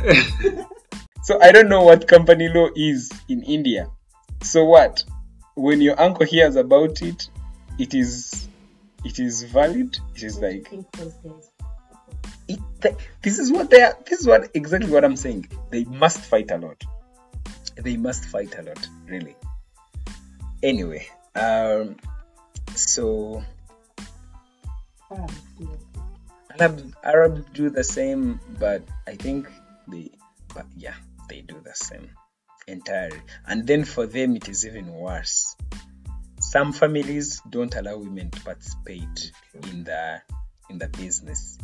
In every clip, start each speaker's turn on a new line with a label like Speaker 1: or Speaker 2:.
Speaker 1: so I don't know what company law is in India. So what? When your uncle hears about it, it is it is valid. It is like it, th- this is what they are. This is what exactly what I'm saying. They must fight a lot. They must fight a lot, really. Anyway, um, so. Arab Arabs do the same, but I think but yeah, they do the same entirely. And then for them, it is even worse. Some families don't allow women to participate in the in the business.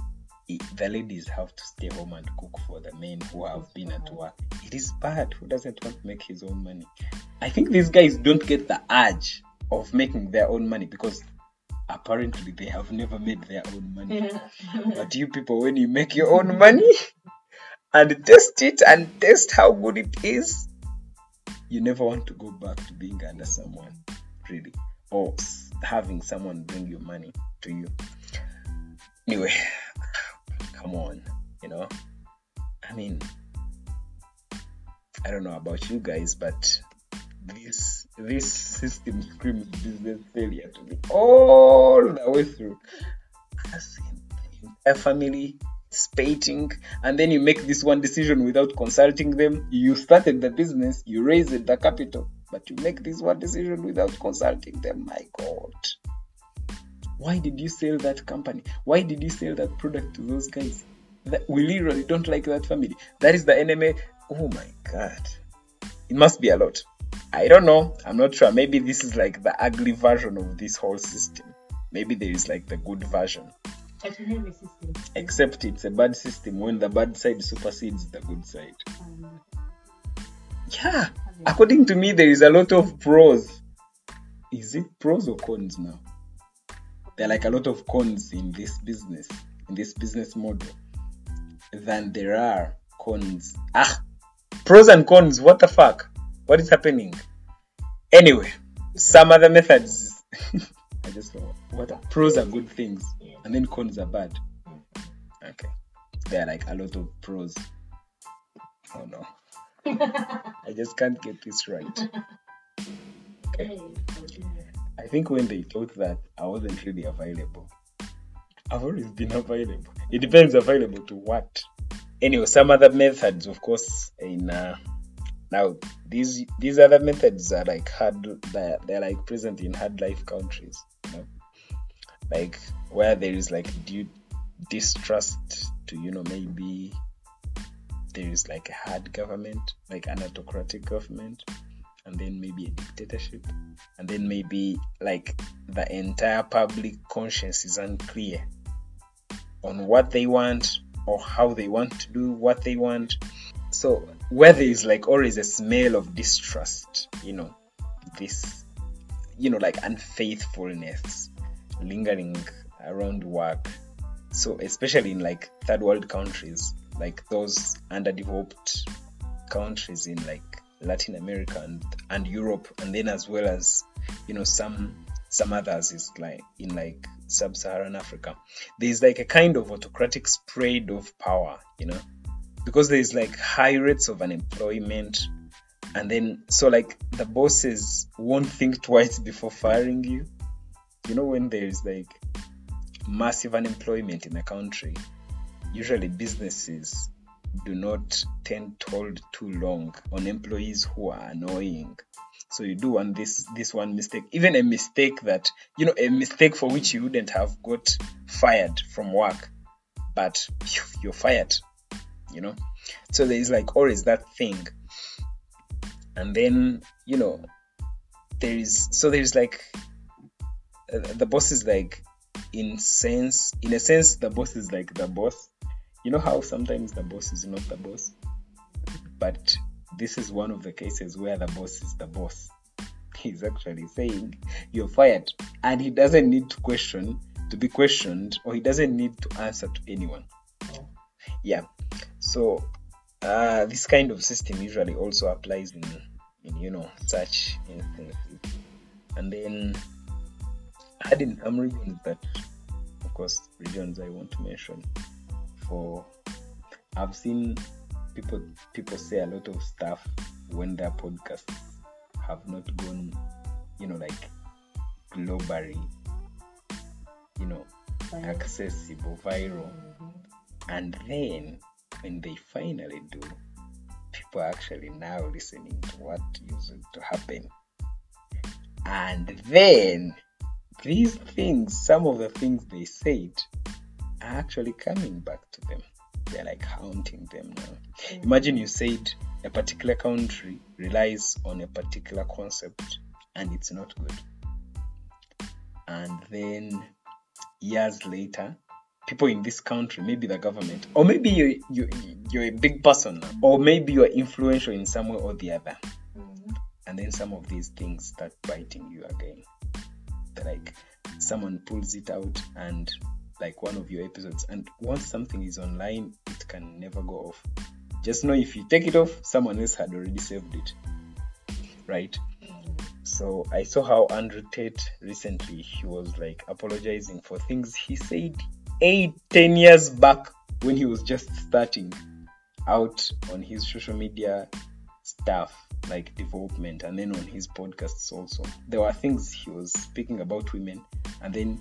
Speaker 1: The ladies have to stay home and cook for the men who have been at work. It is bad. Who doesn't want to make his own money? I think these guys don't get the urge of making their own money because apparently they have never made their own money. But you people, when you make your own money and test it and test how good it is, you never want to go back to being under someone, really, or having someone bring your money to you. Anyway, come on, you know. I mean, I don't know about you guys, but this this system screams business failure to me all the way through. As in, the entire family spating, and then you make this one decision without consulting them. You started the business, you raised the capital, but you make this one decision without consulting them. My God. Why did you sell that company? Why did you sell that product to those guys? That, we literally don't like that family. That is the enemy. Oh my God. It must be a lot. I don't know. I'm not sure. Maybe this is like the ugly version of this whole system. Maybe there is like the good version. Except it's a bad system when the bad side supersedes the good side.
Speaker 2: um,
Speaker 1: Yeah. According to me, there is a lot of pros. Is it pros or cons now? There are like a lot of cons in this business, in this business model, than there are cons. Ah, pros and cons. What the fuck? What is happening? Anyway, some other methods. I just what are pros are good things. And then cons are bad. Okay, there are like a lot of pros. Oh no, I just can't get this right.
Speaker 2: Oh.
Speaker 1: I think when they thought that I wasn't really available, I've always been available. It depends available to what. Anyway, some other methods, of course, in uh, now these these other methods are like hard. They're, they're like present in hard life countries, like where there is like due distrust to you know maybe there is like a hard government, like an autocratic government, and then maybe a dictatorship and then maybe like the entire public conscience is unclear on what they want or how they want to do what they want. So where there is like always a smell of distrust you know this you know like unfaithfulness lingering around work so especially in like third world countries like those underdeveloped countries in like Latin America and, and Europe, and then as well as you know some some others is like in like sub-Saharan Africa. There's like a kind of autocratic spread of power, you know, because there's like high rates of unemployment, and then so like the bosses won't think twice before firing you. You know when there's like massive unemployment in a country, usually businesses do not tend to hold too long on employees who are annoying. So you do want this this one mistake, even a mistake that you know a mistake for which you wouldn't have got fired from work, but you're fired. You know, so there is like always that thing, and then you know there is so there is like the boss is like in sense in a sense the boss is like the boss. You know how sometimes the boss is not the boss? But this is one of the cases where the boss is the boss. He's actually saying you're fired and he doesn't need to question to be questioned or he doesn't need to answer to anyone. Yeah. So uh, this kind of system usually also applies in, in you know such and then In some regions that of course regions I want to mention for I've seen people people say a lot of stuff when their podcasts have not gone, you know, like globally, you know, accessible, viral.
Speaker 2: Mhm.
Speaker 1: And then when they finally do, people are actually now listening to what used to happen. And then these things, some of the things they said, are actually coming back to them. They're like haunting them now. Imagine you said a particular country relies on a particular concept and it's not good. And then years later, people in this country, maybe the government, or maybe you're, you, you're a big person or maybe you're influential in some way or the other.
Speaker 2: Mhm.
Speaker 1: And then some of these things start biting you again. Like someone pulls it out and like one of your episodes, and once something is online, it can never go off. Just know if you take it off, someone else had already saved it. Right? So I saw how Andrew Tate recently he was like apologizing for things he said eight, ten years back when he was just starting out on his social media stuff like development and then on his podcasts also. There were things he was speaking about women and then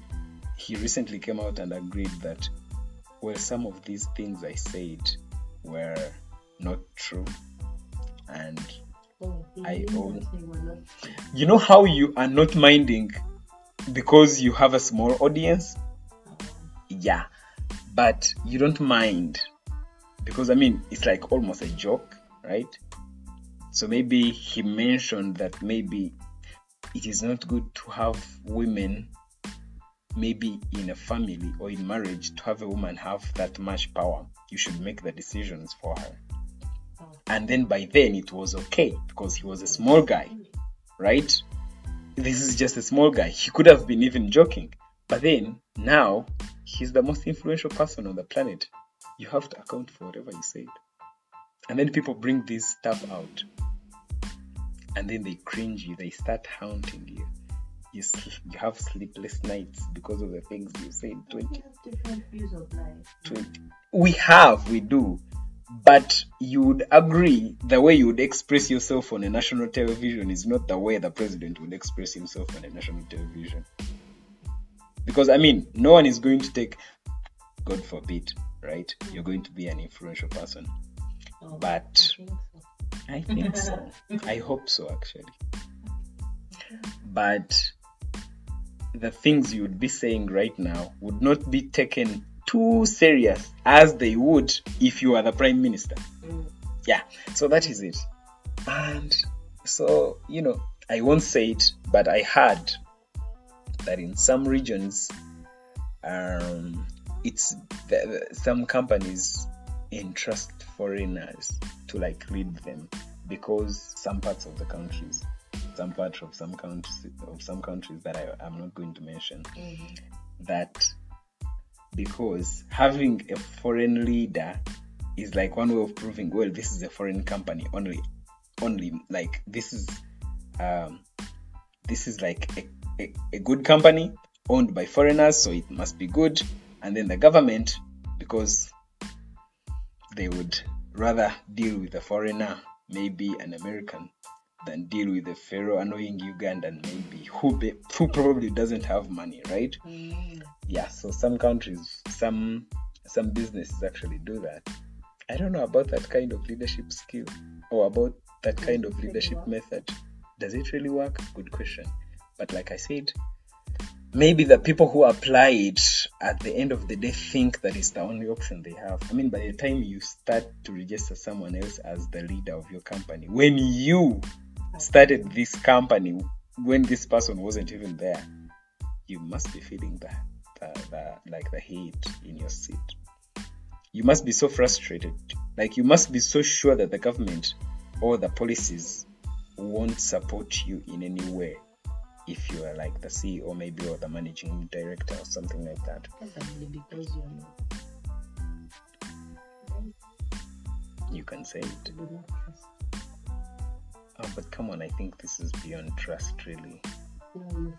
Speaker 1: he recently came out and agreed that well some of these things I said were not true and
Speaker 2: Oh,
Speaker 1: I own-
Speaker 2: that they were not-
Speaker 1: you know how you are not minding because you have a small audience? Yeah but you don't mind because i mean it's like almost a joke right so maybe he mentioned that maybe it is not good to have women maybe in a family or in marriage to have a woman have that much power you should make the decisions for her and then by then it was okay because he was a small guy right? This is just a small guy. He could have been even joking. But then, now, he's the most influential person on the planet. You have to account for whatever you said. And then people bring this stuff out. And then they cringe you. They start haunting you. You, you have sleepless nights because of the things you said. 20,
Speaker 2: We have different views of life.
Speaker 1: 20. We have, we do. But you would agree the way you would express yourself on a national television is not the way the president would express himself on a national television. Because, I mean, no one is going to take, God forbid, right? You're going to be an influential person.
Speaker 2: Oh,
Speaker 1: But-
Speaker 2: I think so.
Speaker 1: I so. I hope so, actually. But the things you would be saying right now would not be taken too serious as they would if you were the prime minister.
Speaker 2: Mm.
Speaker 1: Yeah, so that is it. And so, you know, I won't say it, but I heard that in some regions, um, it's the, the- some companies entrust foreigners to like lead them because some parts of the countries, some parts of some countries of some countries that I, I'm not going to mention,
Speaker 2: Mhm.
Speaker 1: that because having a foreign leader is like one way of proving well this is a foreign company only only like this is um this is like a, a, a good company owned by foreigners so it must be good and then the government because they would rather deal with a foreigner maybe an american than deal with a pharaoh annoying ugandan maybe who be, who probably doesn't have money right?
Speaker 2: Mm.
Speaker 1: yeah so some countries some some businesses actually do that. I don't know about that kind of leadership skill or about that kind of
Speaker 2: Does it really
Speaker 1: leadership method. Does it really work? Good question. But like i said maybe the people who apply it at the end of the day think that it's the only option they have. I mean by the time you start to register someone else as the leader of your company when you started this company when this person wasn't even there you must be feeling the, the, the like the heat in your seat. You must be so frustrated. Like you must be so sure that the government or the policies won't support you in any way if you are like the ceo maybe or the managing director or something like that
Speaker 2: Probably because you're not.
Speaker 1: you can say it
Speaker 2: You do not trust.
Speaker 1: oh, but come on i think this is beyond trust really
Speaker 2: You know, you've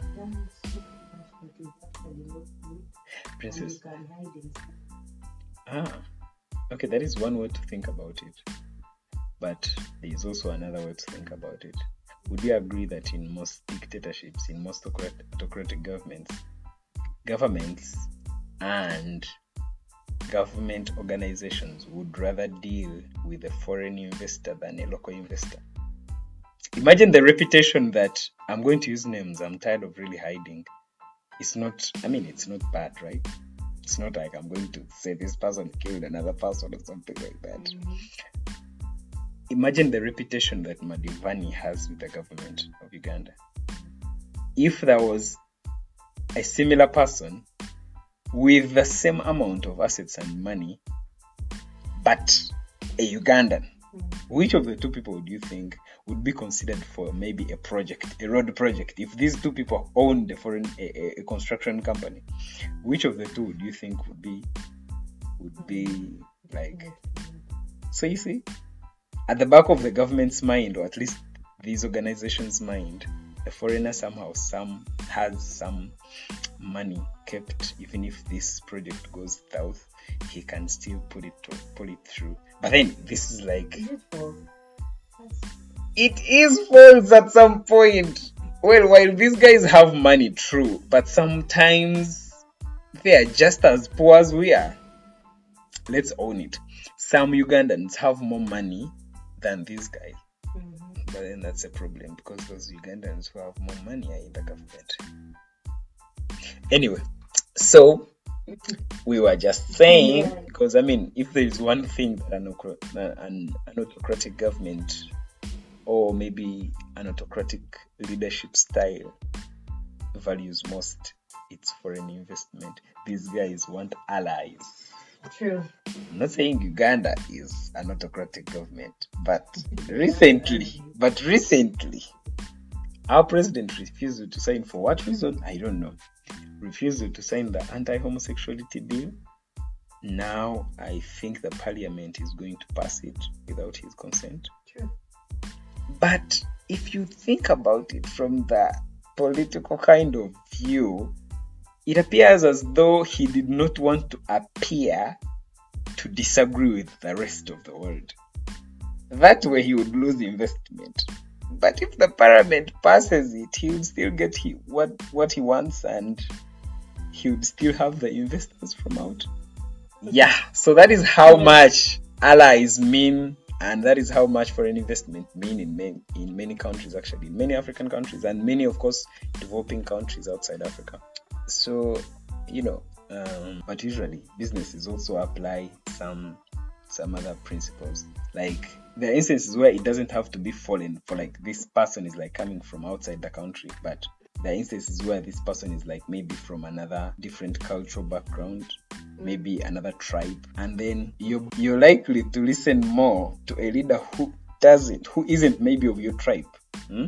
Speaker 2: you've done so much that you've actually not good. And you
Speaker 1: princess
Speaker 2: can hide inside.
Speaker 1: ah Okay, that is one way to think about it. But there is also another way to think about it. Would you agree that in most dictatorships, in most autocrat- autocratic governments, governments and government organizations would rather deal with a foreign investor than a local investor? Imagine the reputation that I'm going to use names, I'm tired of really hiding. It's not, I mean, it's not bad, right? It's not like I'm going to say this person killed another person or something like that. Mm-hmm. Imagine the reputation that Madhvani has with the government of Uganda. If there was a similar person with the same amount of assets and money, but a Ugandan, mm. which of the two people do you think would be considered for maybe a project, a road project? If these two people owned a foreign a, a- a construction company, which of the two do you think would be would be like? So you see, at the back of the government's mind, or at least these organizations' mind, the foreigner somehow some has some money kept. Even if this project goes south, he can still put it pull it through. But then this is like
Speaker 2: Is it for? That's
Speaker 1: it is false at some point. Well, while these guys have money, true, but sometimes they are just as poor as we are. Let's own it. Some Ugandans have more money than these guys,
Speaker 2: mhm.
Speaker 1: but then that's a problem because those Ugandans who have more money are in the government. Anyway, so we were just saying
Speaker 2: Yeah.
Speaker 1: because I mean, if there is one thing that an, an, an autocratic government or maybe an autocratic leadership style values most, it's foreign investment. These guys want allies.
Speaker 2: True.
Speaker 1: I'm not saying Uganda is an autocratic government, but recently, but recently, our president refused to sign for what reason? I don't know. Refused to sign the anti homosexuality bill. Now, I think the parliament is going to pass it without his consent.
Speaker 2: True.
Speaker 1: But if you think about it from the political kind of view, it appears as though he did not want to appear to disagree with the rest of the world. That way he would lose investment. But if the parliament passes it, he would still get he, what, what he wants and he would still have the investors from out. Yeah, so that is how much allies mean and that is how much foreign investment mean in many, in many countries actually in many african countries and many of course developing countries outside africa so you know um, but usually businesses also apply some some other principles like there are instances where it doesn't have to be foreign for like this person is like coming from outside the country but there are instances where this person is like maybe from another different cultural background maybe another tribe and then you're you're likely to listen more to a leader who doesn't who isn't maybe of your tribe hmm?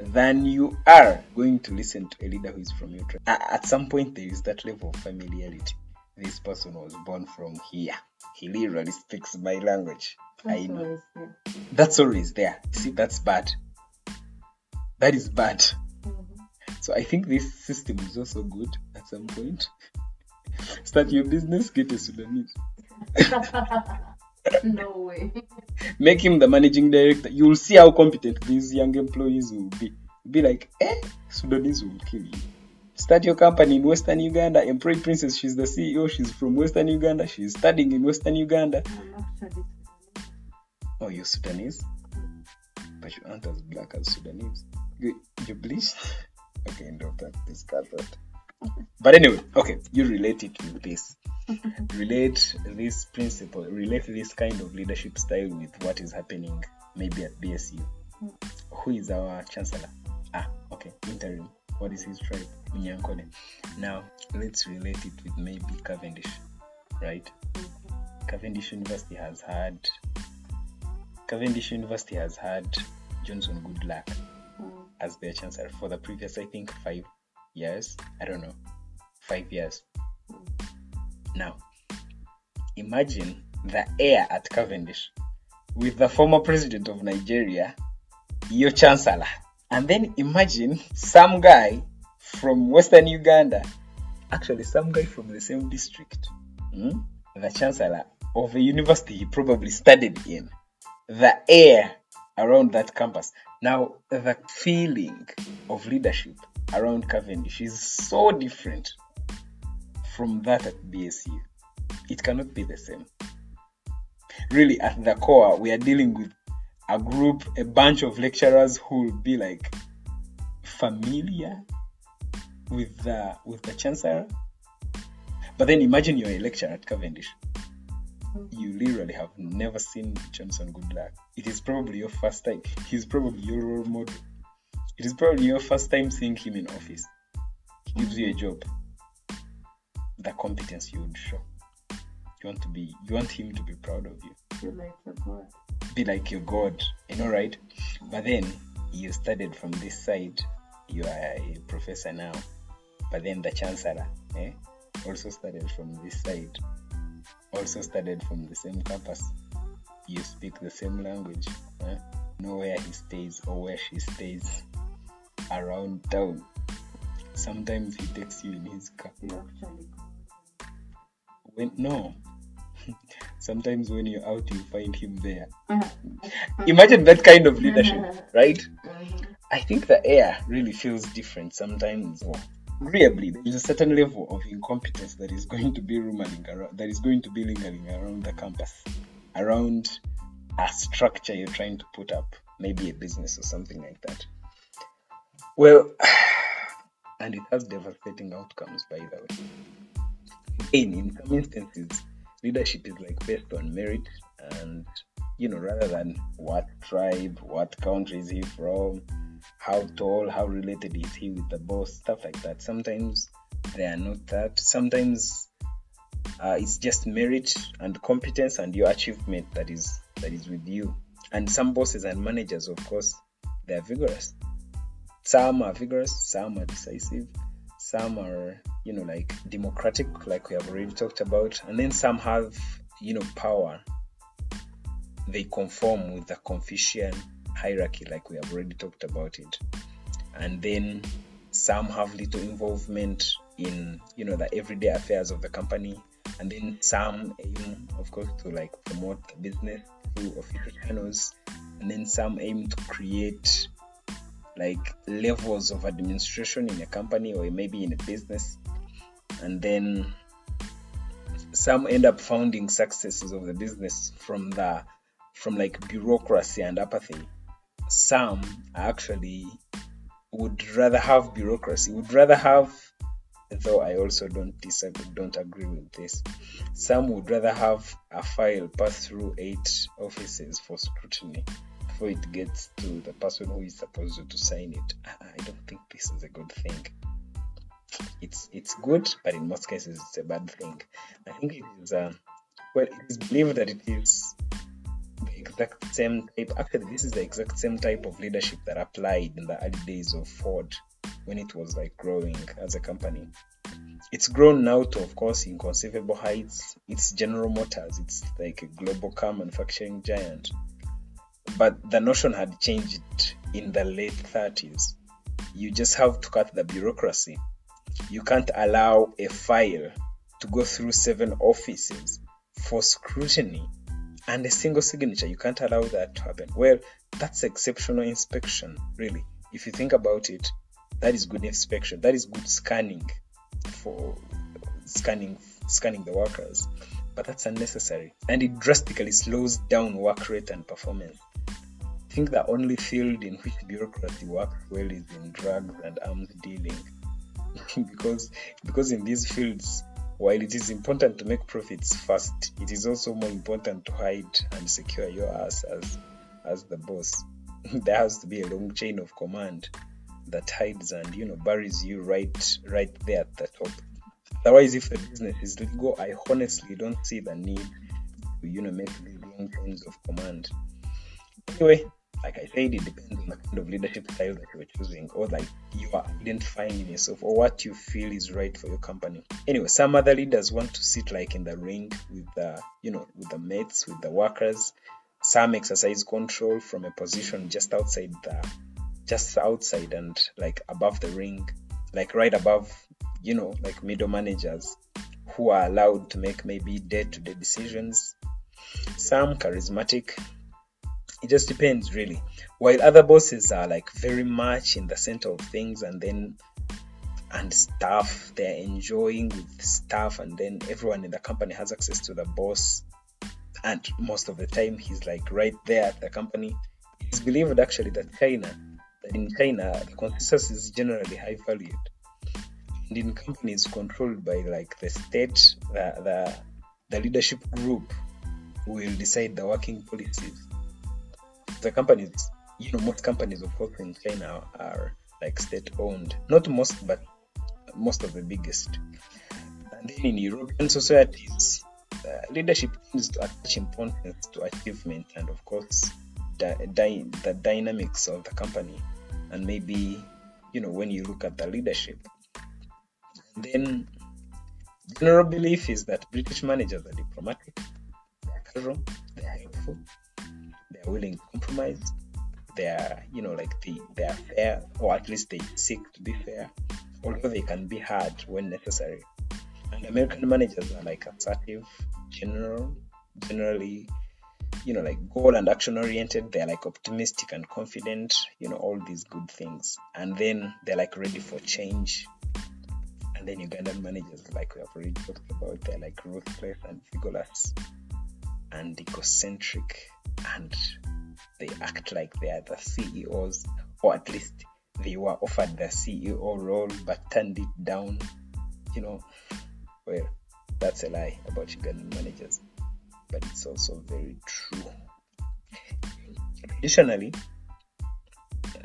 Speaker 1: Than you are going to listen to a leader who is from your tribe. At some point there is that level of familiarity. This person was born from here. He literally speaks my language. I know. that's always there. See that's bad. That is bad.
Speaker 2: Mhm.
Speaker 1: so i think this system is also good at some point. Start your business get a sudanese
Speaker 2: no way.
Speaker 1: make him the managing director. You'll see how competent these young employees will be. Be like eh sudanese will kill you. Start your company in western uganda. Employ princess she's the ceo she's from western uganda. She's studying in western uganda. Oh you're sudanese? But you aren't as black as sudanese. You, you bleached? Okay don't to discuss that but anyway okay you relate it with this relate this principle relate this kind of leadership style with what is happening maybe at bsu who is our chancellor? Ah okay interim. What is his tribe? Munyankole. now let's relate it with maybe cavendish right? Cavendish university has had cavendish university has had johnson goodluck
Speaker 2: Mhm.
Speaker 1: as their chancellor for the previous i think five years. I don't know. Five years now imagine the air at cavendish with the former president of nigeria your chancellor and then imagine some guy from western uganda. Actually some guy from the same district hmm, the chancellor of a university he probably studied in, the air around that campus. Now, the feeling of leadership around Cavendish is so different from that at BSU. It cannot be the same. Really, at the core, we are dealing with a group, a bunch of lecturers who will be like familiar with the with the chancellor. But then imagine you're a lecturer at Cavendish. You literally have never seen Johnson Goodluck. It is probably your first time. He's probably your role model. It is probably your first time seeing him in office. He gives you a job. The competence you would show. You want to be you want him to be proud of you.
Speaker 2: Be like your god.
Speaker 1: Be like your God. You know, right? But then you studied from this side, you are a professor now. But then the chancellor, eh? Also studied from this side. Also studied from the same campus. You speak the same language. Eh? Know where he stays or where she stays around town. Sometimes he takes you in his car. When no. Sometimes when you're out you find him there. Imagine that kind of leadership, right?
Speaker 2: Mhm.
Speaker 1: I think the air really feels different sometimes. Or agreeably, there is a certain level of incompetence that is going to be rumbling around, that is going to be lingering around the campus, around a structure you're trying to put up, maybe a business or something like that. Well, and it has devastating outcomes, by the way. In in some instances, leadership is like based on merit and you know rather than what tribe, what country is he from, how tall, how related is he with the boss, stuff like that. Sometimes they are not that. Sometimes uh, it's just merit and competence and your achievement that is that is with you. And some bosses and managers, of course, they are vigorous. Some are vigorous, some are decisive, some are you know like democratic, like we have already talked about, and then some have you know power. They conform with the Confucian hierarchy, like we have already talked about it. And then some have little involvement in you know the everyday affairs of the company, and then some aim, of course, to like promote the business through official channels, and then some aim to create like levels of administration in a company or maybe in a business, and then some end up founding successes of the business from the from like bureaucracy and apathy. Some actually would rather have bureaucracy. Would rather have though i also don't disagree don't agree with this. Some would rather have a file pass through eight offices for scrutiny before it gets to the person who is supposed to sign it. I I don't think this is a good thing it's it's good but in most cases it's a bad thing i think it is uh, well it is believed that it is the exact same type. Actually, this is the exact same type of leadership that applied in the early days of Ford when it was like growing as a company. It's grown now to, of course, inconceivable heights. It's General Motors. It's like a global car manufacturing giant. But the notion had changed in the late 30s. You just have to cut the bureaucracy. You can't allow a file to go through seven offices for scrutiny and a single signature. You can't allow that to happen. Well, that's exceptional inspection, really. If you think about it, that is good inspection. That is good scanning for scanning scanning the workers. But that's unnecessary. And it drastically slows down work rate and performance. I think the only field in which bureaucracy works well is in drugs and arms dealing. because because in these fields while it is important to make profits fast, it is also more important to hide and secure your ass as as the boss. there has to be a long chain of command that hides and you know buries you right right there at the top. Otherwise, if the business is legal, I honestly don't see the need to you know make these long chains of command. Anyway, like I said, it depends on the kind of leadership style that you're choosing, or like you are identifying in yourself, or what you feel is right for your company. Anyway, some other leaders want to sit like in the ring with the, you know, with the mates, with the workers. Some exercise control from a position just outside the, just outside and like above the ring, like right above, you know, like middle managers who are allowed to make maybe day-to-day decisions some charismatic. It just depends, really. While other bosses are like very much in the center of things, and then and staff they're enjoying with staff, and then everyone in the company has access to the boss, and most of the time he's like right there at the company. It's believed actually that China, that in China, the consensus is generally high valued and in companies controlled by like the state, the, the, the leadership group will decide the working policies. The companies, you know, most companies, of course, in China are like state owned. Not most, but most of the biggest. And then in European societies, uh, leadership tends to attach importance to achievement and, of course, the, the dynamics of the company. And maybe, you know, when you look at the leadership, then general belief is that British managers are diplomatic, they're casual, they're helpful, they're willing to compromise, they're you know like they they are fair or at least they seek to be fair, although they can be hard when necessary. And American managers are like assertive, general, generally you know like goal and action oriented. They're like optimistic and confident you know all these good things. And then they're like ready for change. And then Ugandan managers, like we have already talked about, they're like ruthless and vigorous and egocentric, and they act like they are the CEOs, or at least they were offered the CEO role but turned it down. You know, well, that's a lie about Ugandan managers, but it's also very true. Additionally,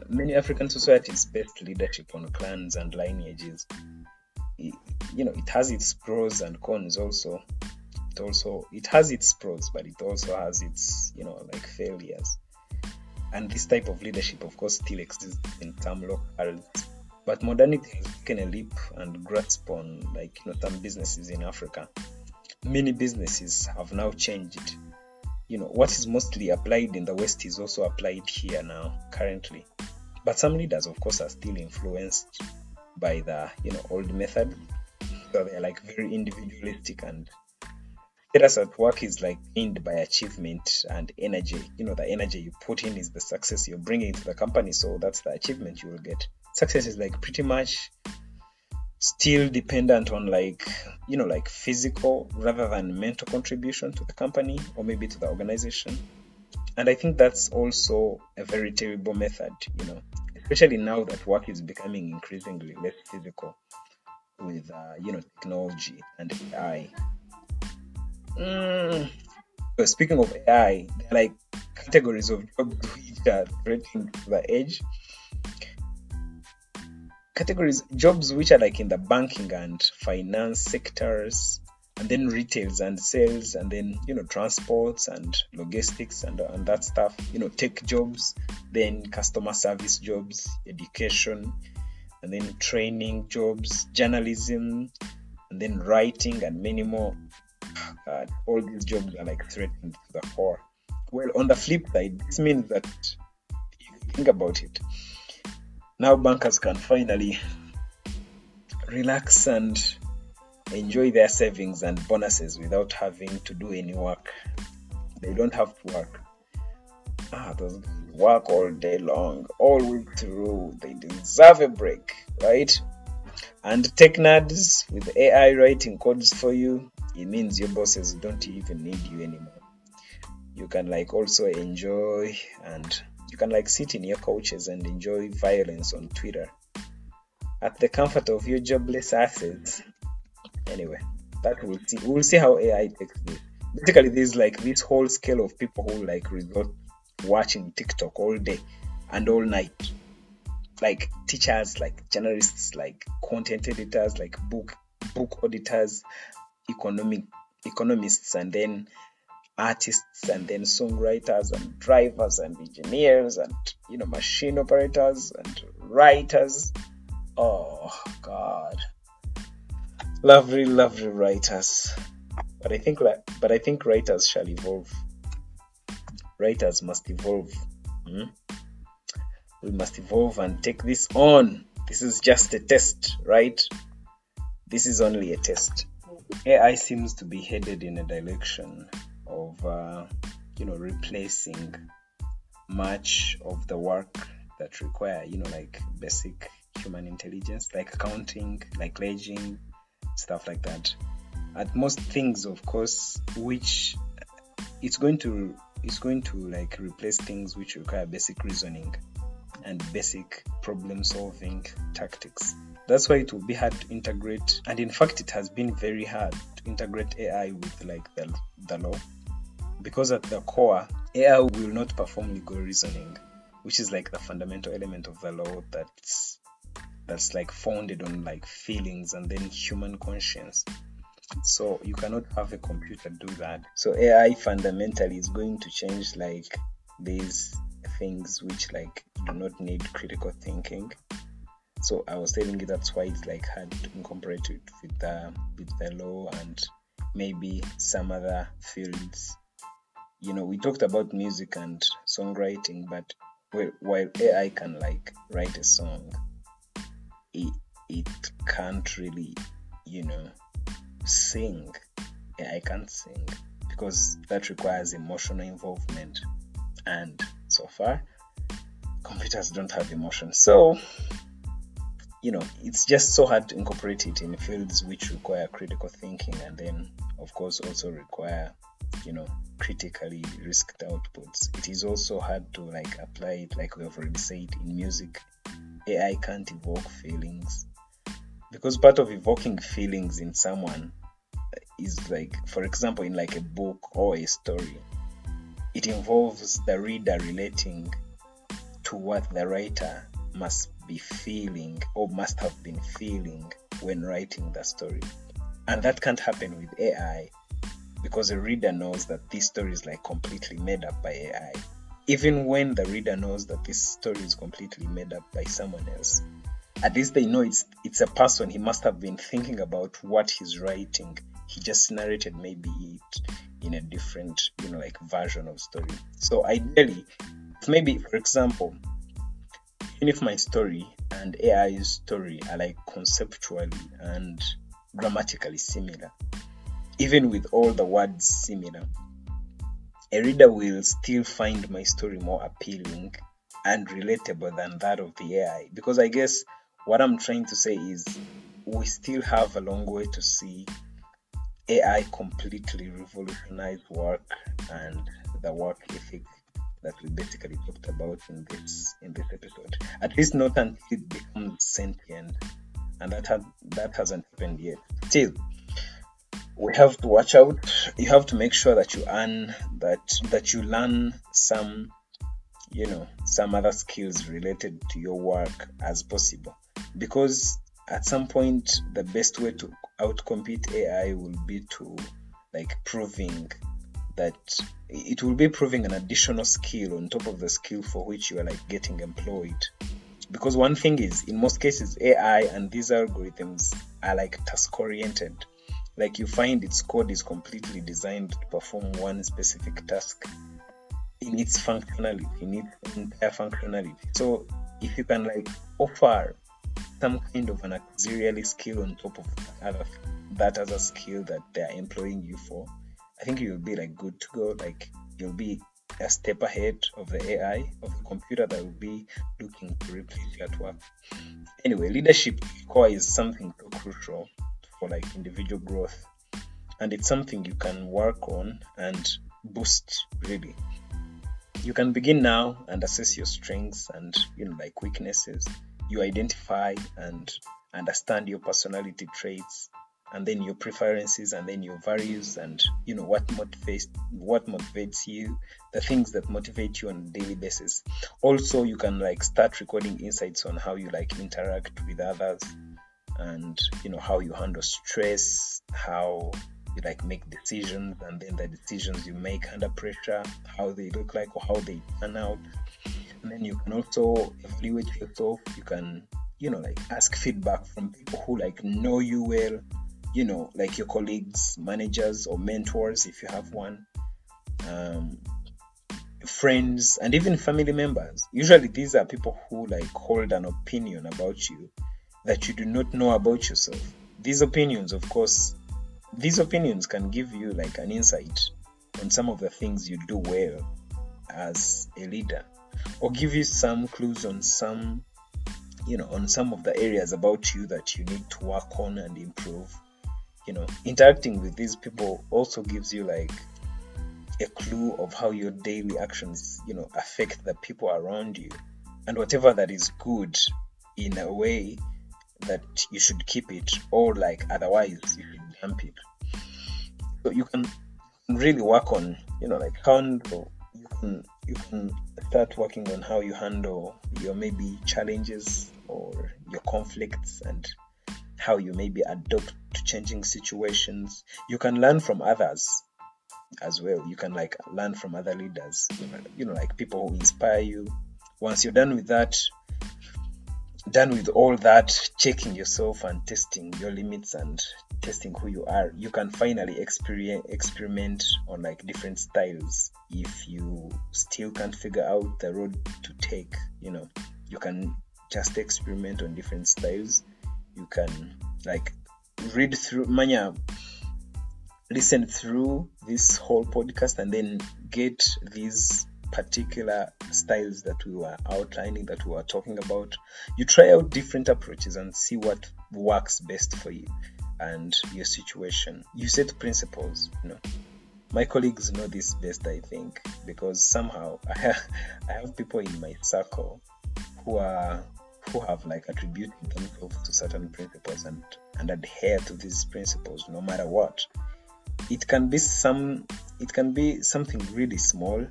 Speaker 1: many African societies based leadership on clans and lineages you know it has its pros and cons also it also it has its pros but it also has its you know like failures. And this type of leadership of course still exists in some locales but modernity has taken a leap and grasp on like you know some businesses in africa. Many businesses have now changed. You know what is mostly applied in the west is also applied here now currently. But some leaders of course are still influenced by the you know old method. So they're like very individualistic and status at work is like gained by achievement and energy. You know the energy you put in is the success you're bringing to the company so that's the achievement you will get. Success is like pretty much still dependent on like you know like physical rather than mental contribution to the company or maybe to the organization. And i think that's also a very terrible method you know especially now that work is becoming increasingly less physical with uh, you know technology and AI. Mm. speaking of AI, there are like categories of jobs which are threatening the edge. Categories jobs which are like in the banking and finance sectors, and then retails and sales and then you know transports and logistics and, and that stuff you know tech jobs then customer service jobs education and then training jobs journalism and then writing and many more God, all these jobs are like threatened to the core well on the flip side this means that think about it now bankers can finally relax and enjoy their savings and bonuses without having to do any work. They don't have to work. Ah, those work all day long, all week through. They deserve a break, right? And tech nerds with AI writing codes for you, it means your bosses don't even need you anymore. You can like also enjoy and you can like sit in your couches and enjoy violence on Twitter at the comfort of your jobless assets. Anyway that we'll see. We'll see how ai takes basically there's like this whole scale of people who like resort watching tiktok all day and all night. Like teachers like journalists like content editors like book book auditors economic economists and then artists and then songwriters and drivers and engineers and you know machine operators and writers oh god lovely, lovely writers. But I think, but I think writers shall evolve. Writers must evolve. Hmm? We must evolve and take this on. This is just a test, right? This is only a test. AI seems to be headed in a direction of uh, you know replacing much of the work that require you know like basic human intelligence like counting like ledging stuff like that. At most things of course which it's going to it's going to like replace things which require basic reasoning and basic problem solving tactics that's why it will be hard to integrate and in fact it has been very hard to integrate ai with like the, the law. Because at the core ai will not perform legal reasoning which is like the fundamental element of the law that's that's like founded on like feelings and then human conscience. So you cannot have a computer do that. So ai fundamentally is going to change like these things which like do not need critical thinking so i was telling you that's why it's like hard to incorporate it with the with the law and maybe some other fields. You know we talked about music and songwriting but while ai can like write a song it, it can't really you know sing. Ai can't sing because that requires emotional involvement. And so far computers don't have emotion. So you know it's just so hard to incorporate it in fields which require critical thinking and then of course also require you know critically risked outputs. It is also hard to like apply it like we have already said in music. Ai can't evoke feelings. Because part of evoking feelings in someone is like for example in like a book or a story it involves the reader relating to what the writer must be feeling or must have been feeling when writing the story. And that can't happen with ai because the reader knows that this story is like completely made up by ai even when the reader knows that this story is completely made up by someone else at least they know it's it's a person he must have been thinking about what he's writing. He just narrated maybe it in a different you know like version of story. So ideally maybe for example even if my story and ai's story are like conceptually and grammatically similar even with all the words similar a reader will still find my story more appealing and relatable than that of the ai because i guess what i'm trying to say is we still have a long way to see AI completely revolutionize work and the work ethic that we basically talked about in this in this episode. At least not until it becomes sentient, and that has that hasn't happened yet. Still, we have to watch out. You have to make sure that you earn that that you learn some, you know, some other skills related to your work as possible, because at some point the best way to outcompete AI will be to like proving that it will be proving an additional skill on top of the skill for which you are like getting employed. Because one thing is, in most cases, AI and these algorithms are like task oriented. Like you find its code is completely designed to perform one specific task in its functionality, in its entire functionality. So if you can like offer some kind of an auxiliary skill on top of that other skill that they're employing you for, I think you'll be like good to go. Like you'll be a step ahead of the AI of the computer that will be looking to replace you at work. Anyway, leadership core is something so crucial for like individual growth, and it's something you can work on and boost really. You can begin now and assess your strengths and you know like weaknesses you identify and understand your personality traits and then your preferences and then your values and you know what motivates what motivates you the things that motivate you on a daily basis. Also you can like start recording insights on how you like interact with others and you know how you handle stress how you like make decisions and then the decisions you make under pressure how they look like or how they turn out. And then you can also evaluate yourself. You can you know like ask feedback from people who like know you well you know like your colleagues managers or mentors if you have one um, friends and even family members. Usually these are people who like hold an opinion about you that you do not know about yourself. These opinions of course these opinions can give you like an insight on some of the things you do well as a leader or give you some clues on some you know on some of the areas about you that you need to work on and improve you know interacting with these people also gives you like a clue of how your daily actions you know affect the people around you. And whatever that is good in a way that you should keep it or like otherwise you should dump it. So you can really work on you know like handle you can you can start working on how you handle your maybe challenges or your conflicts and how you maybe adapt to changing situations. You can learn from others as well. You can like learn from other leaders. You know, you know like people who inspire you. Once you're done with that done with all that checking yourself and testing your limits and testing who you are you can finally experience experiment on like different styles. If you still can't figure out the road to take you know you can just experiment on different styles you can like read through manya listen through this whole podcast and then get these particular styles that we were outlining that we were talking about. You try out different approaches and see what works best for you and your situation. You set principles you know. My colleagues know this best i think because somehow i have, I have people in my circle who are who have like attributed themselves to certain principles and and adhere to these principles no matter what it can be some it can be something really small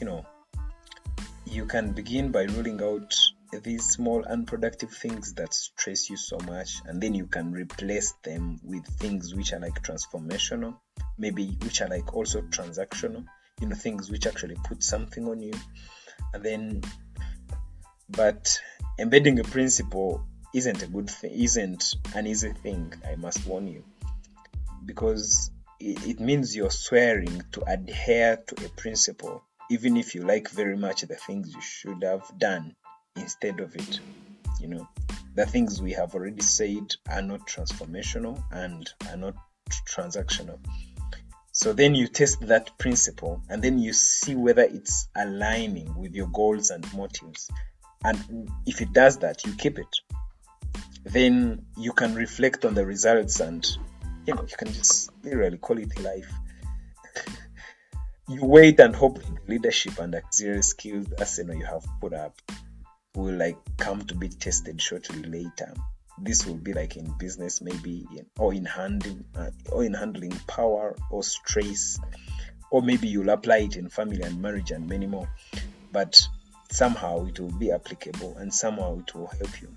Speaker 1: you know. You can begin by ruling out these small unproductive things that stress you so much and then you can replace them with things which are like transformational maybe which are like also transactional you know things which actually put something on you and then but embedding a principle isn't a good thing isn't an easy thing i must warn you. Because it, means you're swearing to adhere to a principle even if you like very much the things you should have done instead of it you know. The things we have already said are not transformational and are not transactional. So then you test that principle and then you see whether it's aligning with your goals and motives and if it does that you keep it. Then you can reflect on the results and you know you can just literally call it life. You wait and hope leadership and auxiliary skills know you have put up will like come to be tested shortly later. This will be like in business maybe in, or in handling uh, or in handling power or stress or maybe you'll apply it in family and marriage and many more. But somehow it will be applicable and somehow it will help you.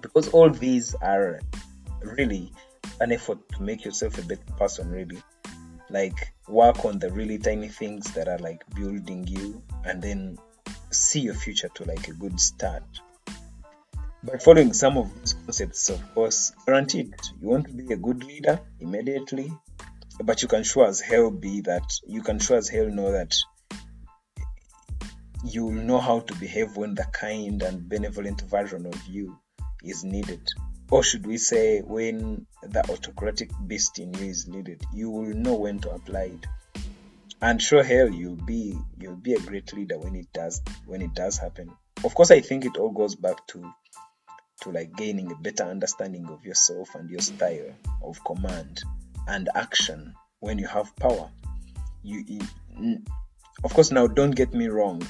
Speaker 1: Because all these are really an effort to make yourself a better person really. Like work on the really tiny things that are like building you and then see your future to like a good start. By following some of these concepts of course guaranteed you want to be a good leader immediately but you can sure as hell be that you can sure as hell know that you will know how to behave when the kind and benevolent version of you is needed. Or should we say when the autocratic beast in you is needed you will know when to apply it. And sure hell you'll be you'll be a great leader when it does when it does happen. Of course i think it all goes back to to like gaining a better understanding of yourself and your style of command and action when you have power. You, you of course now don't get me wrong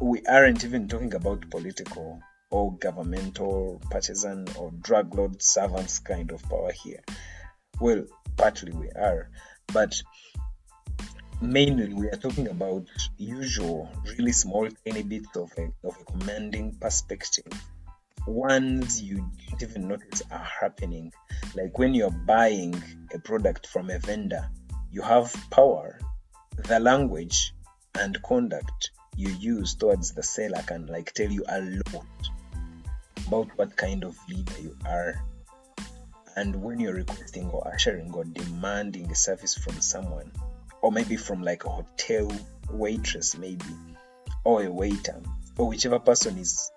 Speaker 1: we aren't even talking about political or governmental, partisan, or drug lord servants kind of power here. Well, partly we are, but mainly we are talking about usual, really small, tiny bits of a, of a commanding perspective. Ones you don't even notice are happening. Like when you're buying a product from a vendor, you have power, the language, and conduct you use towards the seller can like tell you a lot about what kind of leader you are. And when you're requesting or ushering or demanding a service from someone or maybe from like a hotel waitress maybe or a waiter or whichever person is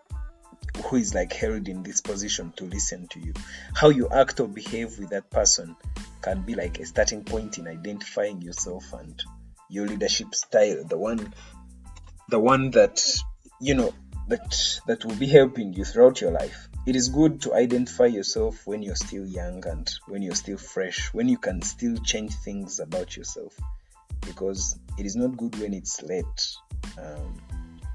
Speaker 1: who is like held in this position to listen to you how you act or behave with that person can be like a starting point in identifying yourself and your leadership style, the one, the one that you know that that will be helping you throughout your life. It is good to identify yourself when you're still young and when you're still fresh, when you can still change things about yourself, because it is not good when it's late um,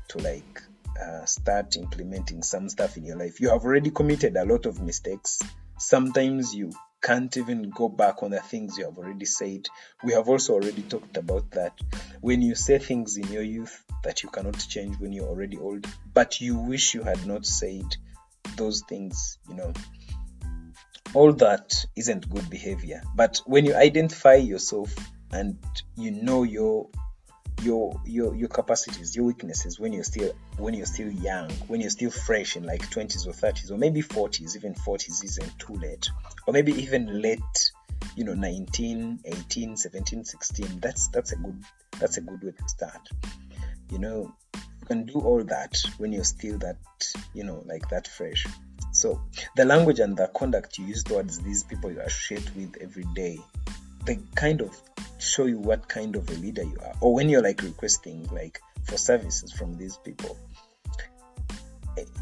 Speaker 1: to like uh, start implementing some stuff in your life. You have already committed a lot of mistakes. Sometimes you can't even go back on the things you have already said. We have also already talked about that. When you say things in your youth that you cannot change when you're already old, but you wish you had not said those things, you know, all that isn't good behavior. But when you identify yourself and you know your your your your capacities your weaknesses when you're still when you're still young when you're still fresh in like 20s or 30s or maybe 40s even 40s isn't too late. Or maybe even late you know 19 18 17 16 that's that's a good that's a good way to start. You know you can do all that when you're still that you know like that fresh. So the language and the conduct you use towards these people you associate with every day the kind of show you what kind of a leader you are or when you're like requesting like for services from these people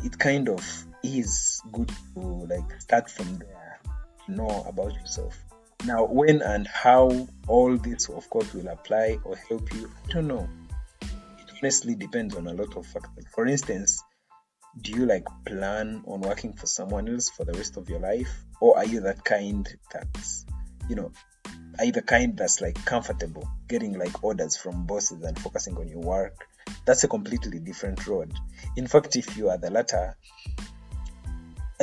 Speaker 1: it kind of is good to like start from there to know about yourself. Now when and how all this of course will apply or help you i don't know. It honestly depends on a lot of factors. For instance do you like plan on working for someone else for the rest of your life or are you that kind that's you know are the kind that's like comfortable getting like orders from bosses and focusing on your work? That's a completely different road. In fact if you are the latter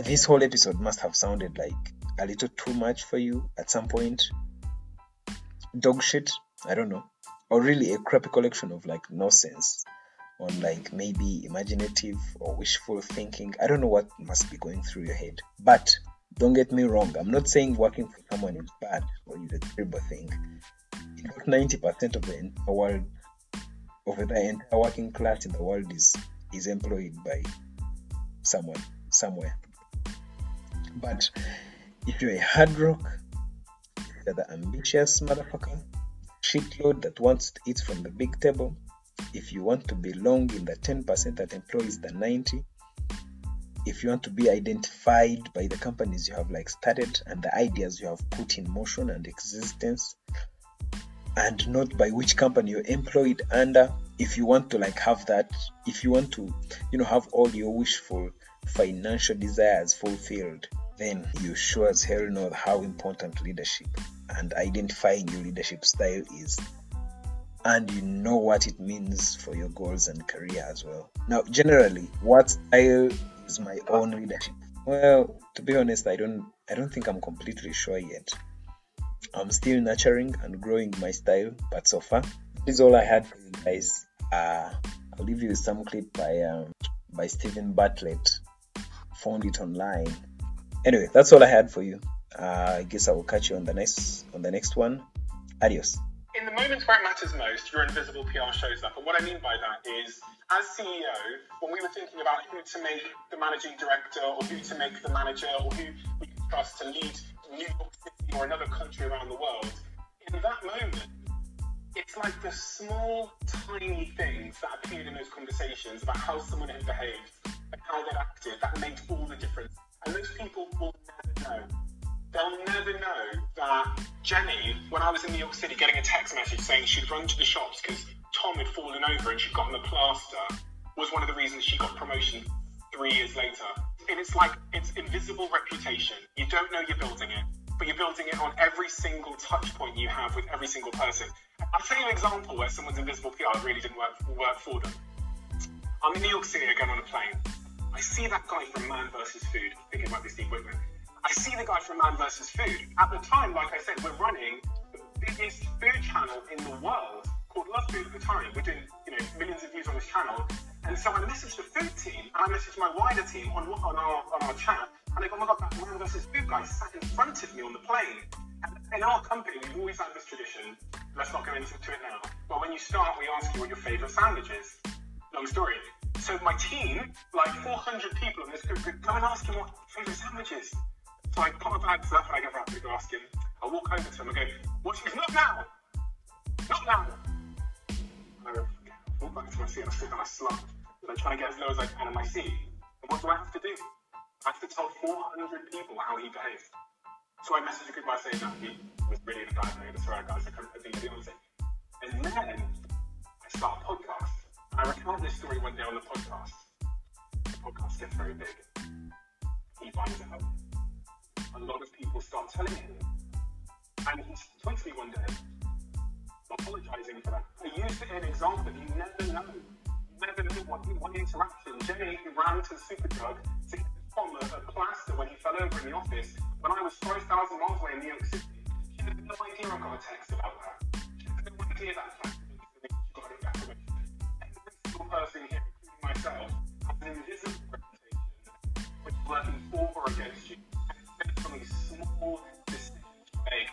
Speaker 1: this whole episode must have sounded like a little too much for you at some point. Dog shit i don't know. Or really a crappy collection of like nonsense on like maybe imaginative or wishful thinking. I don't know what must be going through your head. But don't get me wrong, I'm not saying working for someone is bad or is a terrible thing. In fact, 90% of the entire world, of the entire working class in the world is, is employed by someone, somewhere. But if you're a hard rock, you're the ambitious motherfucker, shitload that wants to eat from the big table, if you want to belong in the 10% that employs the 90, if you want to be identified by the companies you have like started and the ideas you have put in motion and existence and not by which company you're employed under if you want to like have that if you want to you know have all your wishful financial desires fulfilled then you sure as hell know how important leadership and identifying your leadership style is. And you know what it means for your goals and career as well. Now generally what style is my own leadership? Well, to be honest, I don't I don't think I'm completely sure yet. I'm still nurturing and growing my style, but so far, this is all I had for you guys. Uh, I'll leave you with some clip by um, by Steven Bartlett. Found it online. Anyway, that's all I had for you. Uh, I guess I will catch you on the next on the next one. Adios
Speaker 3: moments where it matters most, your invisible PR shows up. And what I mean by that is, as CEO, when we were thinking about who to make the managing director or who to make the manager or who we could trust to lead New York City or another country around the world, in that moment, it's like the small, tiny things that appeared in those conversations about how someone had behaved and how they'd acted that made all the difference. And those people will never know they'll never know that Jenny, when I was in New York City getting a text message saying she'd run to the shops because Tom had fallen over and she'd gotten a plaster, was one of the reasons she got promotion three years later. And it's like it's invisible reputation. You don't know you're building it, but you're building it on every single touch point you have with every single person. I'll tell you an example where someone's invisible PR really didn't work, work for them. I'm in New York City again on a plane. I see that guy from Man vs. Food. I think it might be Steve Whitman I see the guy from Man vs. Food. At the time, like I said, we're running the biggest food channel in the world called Love Food at the time. We're doing you know millions of views on this channel. And so I messaged the food team and I messaged my wider team on, on our on our chat. And they go, oh my god, that Man vs. Food guy sat in front of me on the plane. And in our company, we've always had this tradition. Let's not go into it now. But when you start, we ask you what your favourite sandwich is. Long story. So my team, like 400 people in this group, come and ask him what favourite sandwich is. So I put my bags and I go back to ask him. I walk over to him and go, what is not now? Not now. I walked back to my seat and I stood and I slumped. And I'm trying to get as low as I can in my seat. And what do I have to do? I have to tell 400 people how he behaved. So I messaged a group by saying that he was really in a bad mood. Sorry guys, I couldn't think of the answer. And then I start a podcast. I recount this story one day on the podcast. The podcast gets very big. He finds it out. A lot of people start telling him. And he tweets me one day, apologising for that. I used it as an example. You never know. Never know what one interaction. Jenny ran to the Superdrug to get Tom a, a plaster when he fell over in the office. When I was 5,000 miles away in New York City, she had no idea I got a text about that. She had no idea that was she got it back. Every single person here, including myself, has an invisible reputation which is working for or against you from a small decision to make.